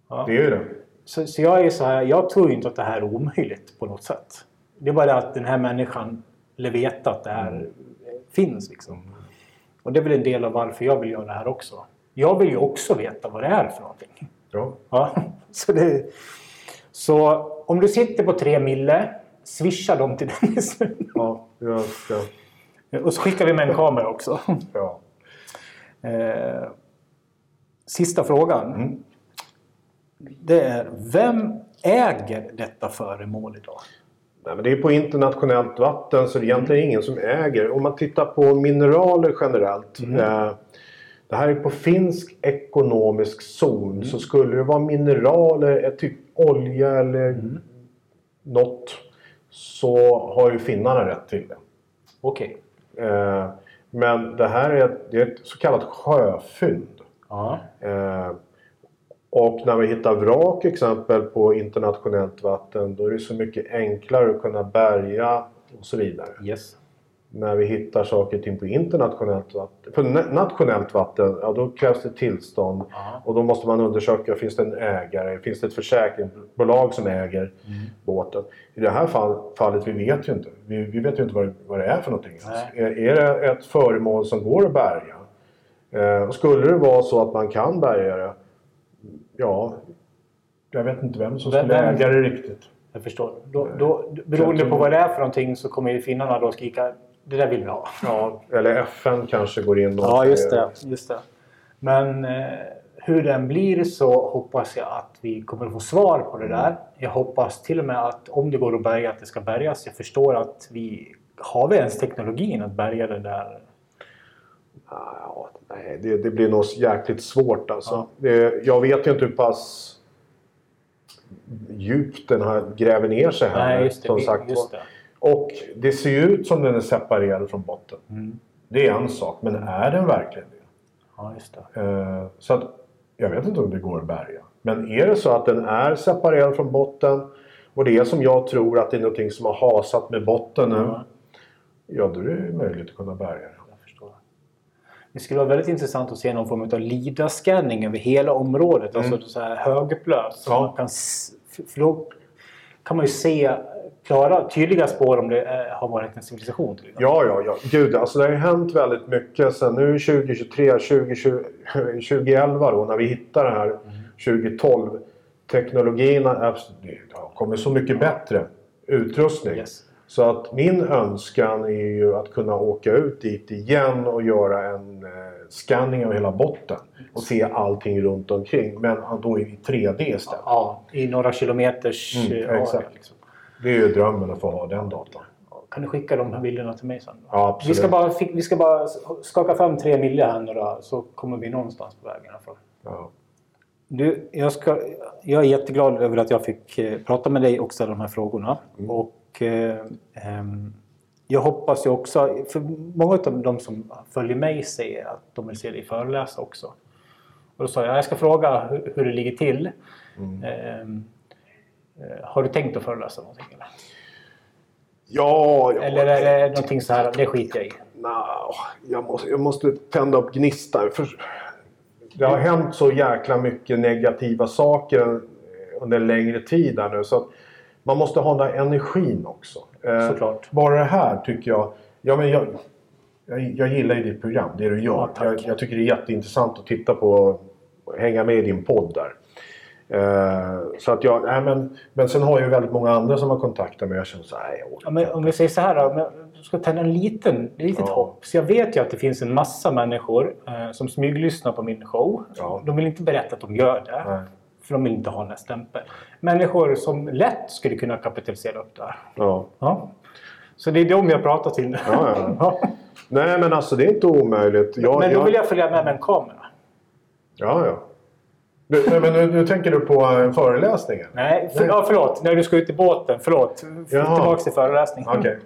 Ja. Det är det. Så, så jag är så här, jag tror inte att det här är omöjligt på något sätt. Det är bara det att den här människan vill veta att det här Mm. finns. Liksom. Och det är väl en del av varför jag vill göra det här också. Jag vill ju också veta vad det är för någonting. Ja. Ja, så, det, så om du sitter på tre mille, swisha dem till Dennis. Ja, jag ska... Och så skickar vi med en kamera också. Ja. Eh, sista frågan. Mm. Det är, vem äger detta föremål idag? Nej, men det är på internationellt vatten så det är egentligen ingen som äger. Om man tittar på mineraler generellt. Eh, det här är på finsk ekonomisk zon. Så skulle det vara mineraler, eh, typ olja eller något. Så har ju finnarna rätt till det. Okej. Eh, men det här är ett, det är ett så kallat sjöfynd. Ja. Eh, och när vi hittar vrak exempel på internationellt vatten då är det så mycket enklare att kunna bärga och så vidare. Yes. När vi hittar saker och ting på internationellt vatten, på na- nationellt vatten, ja då krävs det tillstånd. Ja. Och då måste man undersöka, finns det en ägare? Finns det ett försäkringsbolag som äger båten? I det här fall, fallet, vi vet ju inte. Vi, vi vet ju inte vad det, vad det är för någonting. Nej. Är, är det ett föremål som går att bärga? Eh, skulle det vara så att man kan bärga det, ja, jag vet inte vem som Vem- skulle vem- äga det riktigt. Jag förstår. Då, då, beroende på vad det är för någonting så kommer ju finnarna då skrika det där vill vi ha. Ja, eller FN kanske går in och Ja, just det. Just det. Men eh, hur den blir så hoppas jag att vi kommer att få svar på det där. Jag hoppas till och med att om det går att bärga att det ska bärgas. Jag förstår att vi har vi ens teknologin att bärga det där? Ja, nej, det, det blir nog jäkligt svårt alltså. Det, jag vet ju inte hur pass djupt den här gräver ner sig här. Nej, just det. som sagt just det. Och det ser ju ut som den är separerad från botten. Mm. Det är en sak, men är den verkligen det? Ja, just det. Eh, så att, jag vet inte om det går att bärga. Men är det så att den är separerad från botten och det är som jag tror att det är någonting som har hasat med botten nu. Ja. Ja, då är det möjligt att kunna bärga det. Det skulle vara väldigt intressant att se någon form av LIDA-scanning över hela området. Alltså så här högupplöst. Så Ja. man kan, för då kan man ju se klara, tydliga spår om det eh, har varit en civilisation. Ja, ja, ja. Gud, alltså det har ju hänt väldigt mycket sen nu 2023, 2020, 2011 då när vi hittar det här 2012. Teknologin har det har kommit så mycket bättre utrustning. Yes. Så att min önskan är ju att kunna åka ut dit igen och göra en eh, scanning av hela botten. Och se allting runt omkring. Men då i 3D istället. Ja, i några kilometers Mm, eh, exakt. Liksom. Det är ju drömmen att få ha den datan. Kan du skicka de här bilderna till mig sen? Ja, absolut. Vi ska, bara, vi ska bara skaka fram tre milja här nu då, så kommer vi någonstans på vägen. i alla fall. Ja. Du, jag, ska, jag är jätteglad över att jag fick eh, prata med dig och ställa de här frågorna. Mm. Och, eh, ehm, jag hoppas ju också, för många av de som följer mig säger att de vill se dig föreläsa också. Och då sa jag jag ska fråga hur, hur det ligger till. Ehm, eh, har du tänkt att föreläsa någonting? Eller, Ja, eller är det någonting så här, det skiter jag i? Nå, jag, måste, jag måste tända upp gnistan. För det har hänt så jäkla mycket negativa saker under en längre tid här nu. Så man måste ha den där energin också. Eh, Såklart. Bara det här tycker jag... Ja, men jag, jag, jag gillar ju ditt program, det du gör. Ja, jag, jag tycker det är jätteintressant att titta på och hänga med i din podd där. Eh, så att jag, nej men, men sen har jag ju väldigt många andra som har kontaktat mig och jag känner så här, nej, jag Ja, men om vi säger så här då, du ska tända en liten, litet Ja. hopp. Så jag vet ju att det finns en massa människor eh, som smyglyssnar på min show. Ja. De vill inte berätta att de gör det. Nej. För de vill inte ha den här stämpeln. Människor som lätt skulle kunna kapitalisera upp det här. Ja. Ja. Så det är de jag pratar till. Ja, ja. Nej men alltså det är inte omöjligt. Jag, Men då jag, vill jag följa med med en kamera. Ja, ja. Du, nej, men nu, nu tänker du på eh, föreläsningen? Nej, för, ja, förlåt. När du ska ut i båten. Förlåt. Jaha. Tillbaks till föreläsningen. Okej.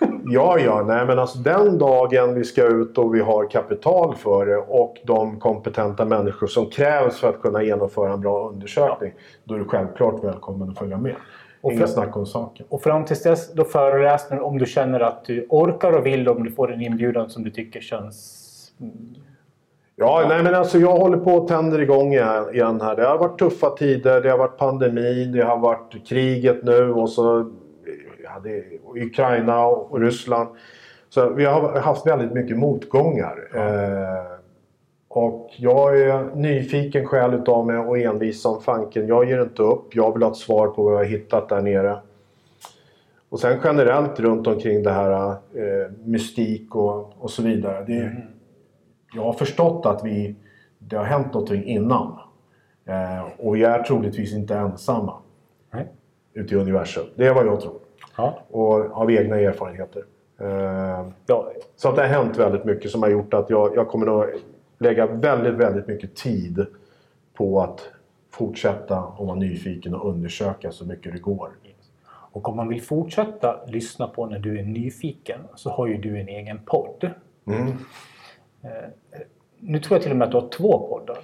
Ja, ja. Nej, men alltså den dagen vi ska ut och vi har kapital för det och de kompetenta människor som krävs för att kunna genomföra en bra undersökning. Då är du självklart välkommen att följa med. Och Inga snack om saken. Och fram tills dess, då föreläser du om du känner att du orkar och vill om du får en inbjudan som du tycker känns... Ja, nej men alltså jag håller på och tänder igång igen igen här. Det har varit tuffa tider, det har varit pandemi, det har varit kriget nu och så ja, är Ukraina och Ryssland. Så vi har haft väldigt mycket motgångar. Eh, och jag är nyfiken själv utav mig och envis som fanken. Jag ger inte upp. Jag vill ha ett svar på vad jag har hittat där nere. Och sen generellt runt omkring det här eh, mystik och, och så vidare. Det, jag har förstått att vi, det har hänt någonting innan. Eh, och vi är troligtvis inte ensamma Nej. ute i universum. Det är vad jag tror. Ja. Och av egna erfarenheter. Eh, ja. så att det har hänt väldigt mycket som har gjort att jag, jag kommer att lägga väldigt, väldigt mycket tid på att fortsätta och vara nyfiken och undersöka så mycket det går. Och om man vill fortsätta lyssna på när du är nyfiken så har ju du en egen podd. Mm. Nu tror jag till och med att du har två poddar.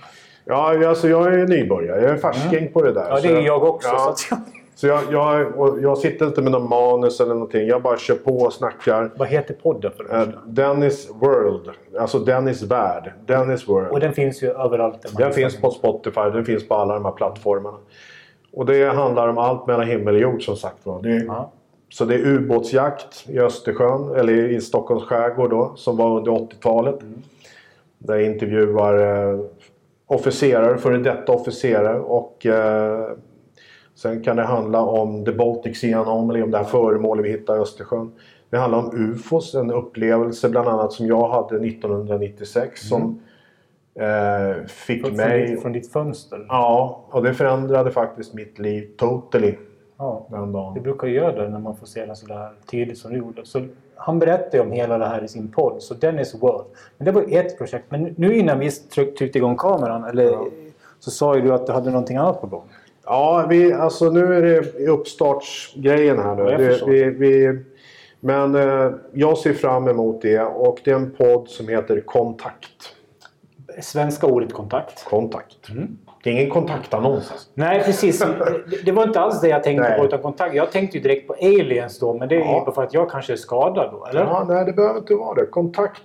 Ja, alltså jag är nybörjare. Jag är färsking på det där. Mm. Ja, det är jag också. Ja, Så att jag... så jag, jag, jag sitter inte med någon manus eller någonting. Jag bara kör på och snackar. Vad heter podden för det Eh? Dennis World. Alltså Dennis Värld. Dennis World. Och den finns ju överallt. Den finns på Spotify, den finns på alla de här plattformarna. Och det handlar om allt mellan himmel och jord som sagt var. Ja. Så det är ubåtsjakt i Östersjön, eller i Stockholms skärgård då, som var under 80-talet. Där jag intervjuar eh, officerare, före detta officerare och eh, sen kan det handla om The Baltic Sea Anomaly, om det här föremålet vi hittade i Östersjön. Det handlar om UFOs, en upplevelse bland annat som jag hade 1996 som eh, fick Från, mig... från, ditt, från ditt fönster. Ja, och det förändrade faktiskt mitt liv totally Ja. den Det dagen. brukar ju göra det när man får se den sådär tydligt som du gjorde. Så han berättade om hela det här i sin podd, så Dennis World. Men det var ett projekt. Men nu innan vi tryck, tryckte igång kameran, eller, Ja. så sa ju du att du hade någonting annat på gång. Ja, vi, alltså nu är det uppstartsgrejen här nu. Ja, det, vi, vi, men eh, jag ser fram emot det och det är en podd som heter Kontakt. Svenska ordet kontakt. Kontakt. Mm. Det är ingen kontaktannons. Alltså. Nej, precis. Det, det var inte alls det jag tänkte Nej. på. Utan kontakt. Jag tänkte ju direkt på aliens då, men det är Ja. ju för att jag kanske är skadad då, eller? Ja, nej, det behöver inte vara det. Kontakt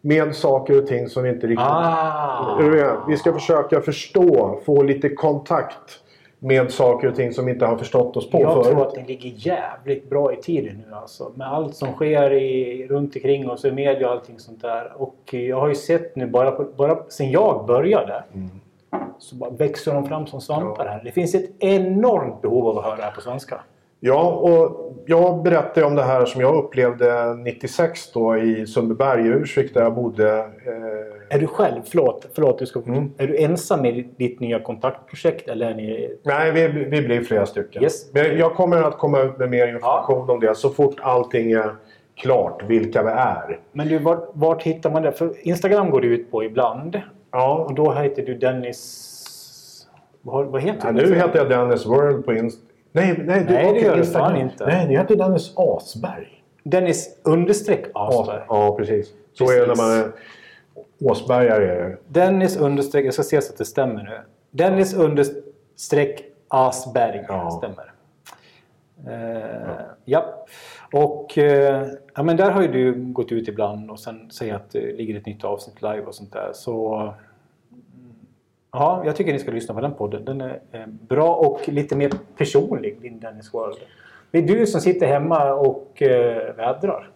med saker och ting som vi inte riktigt... Ah! Vi ska försöka förstå, få lite kontakt med saker och ting som inte har förstått oss på Jag förut. tror att den ligger jävligt bra i tiden nu alltså. Med allt som sker i, runt omkring oss i media och allting sånt där. Och jag har ju sett nu bara, på, bara sen jag började. Så bara växer de fram som svampar här. Det finns ett enormt behov av att höra det här på svenska. Ja, och jag berättade om det här som jag upplevde 96 då i Sundbyberg Ursvik där jag bodde. Eh, Är du själv, förlåt, förlåt du ska, Mm. är du ensam i ditt nya kontaktprojekt eller är ni... nej, vi, vi blir flera stycken. Yes. Men jag kommer att komma ut med mer information om det så fort allting är klart, vilka vi är. Men du, vart, vart hittar man det? För Instagram går du ut på ibland. Ja, Och då heter du Dennis... Vad, vad heter ja, du? nu heter jag Dennis World på Inst... Nej, nej, du Nej, det gör du fan inte. Nej, det heter Dennis Asberg. Dennis understreck Asberg. Ja, precis. Så är det när man är... Åsbergare är det. Dennis understreck, jag ska se så att det stämmer nu. Dennis understreck Asberg Ja. stämmer. Eh, ja. Och eh, ja, men där har ju du gått ut ibland och sen säger att det ligger ett nytt avsnitt live och sånt där. Så ja, jag tycker ni ska lyssna på den podden. Den är eh, bra och lite mer personlig, din Dennis World. Det är du som sitter hemma och eh, vädrar.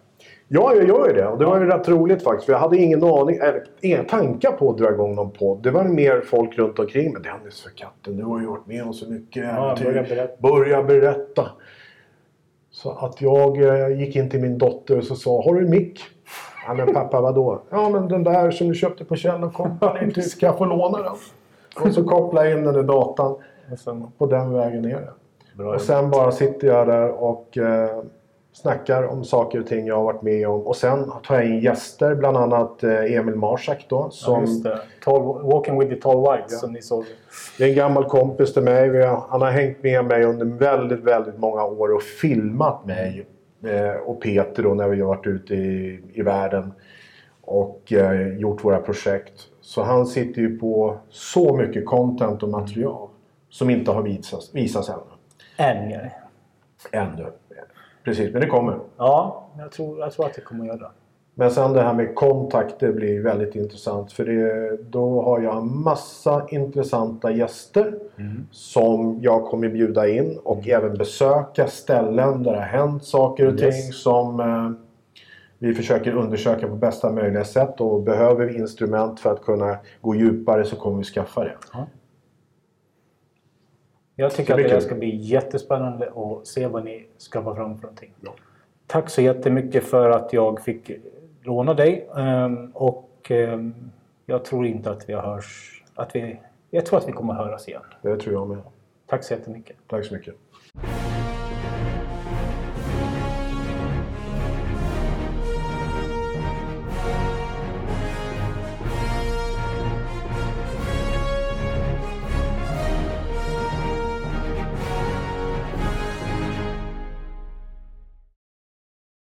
Ja, jag gör ju det. Och det var ju rätt roligt faktiskt. För jag hade ingen aning, eller inga tankar på att dra igång någon podd. Det var mer folk runt omkring mig. Dennis för katten, du har ju varit med om så mycket äventyr. börja berätta. Börja berätta. Så att jag eh, gick in till min dotter och så sa Har du en mick? Ja men pappa vadå? Ja men den där som du köpte på Kjell Company. Typ, Ska jag få låna den? Och så kopplade jag in den i datan. Och sen, På den vägen ner det. bra Och sen bara sitter jag där och eh, snackar om saker och ting jag har varit med om. Och sen tar jag in gäster, bland annat eh, Emil Marsak då. Ja, Som det. Tall, walking with the tall whites Ja. som ni såg. är en gammal kompis till mig. Han har hängt med mig under väldigt, väldigt många år och filmat mig eh, och Peter då när vi har varit ute i, i världen. Och eh, gjort våra projekt. Så han sitter ju på så mycket content och material. Som inte har visats, visats ännu. Än ja. Ännu. Precis, men det kommer. Ja, jag tror, jag tror att det kommer att göra. Men sen det här med kontakter blir väldigt intressant. För det, då har jag en massa intressanta gäster. Som jag kommer bjuda in och även besöka ställen där det har hänt saker och Yes. ting som eh, vi försöker undersöka på bästa möjliga sätt. Och behöver vi instrument för att kunna gå djupare så kommer vi skaffa det. Jag tycker Det att det här ska bli jättespännande att se vad ni skaffar fram för någonting. Ja. Tack så jättemycket för att jag fick låna dig. Ehm, och ehm, jag tror inte att vi hörs... Att vi, jag tror att vi kommer att höras igen. Det tror jag med. Tack så jättemycket. Tack så mycket.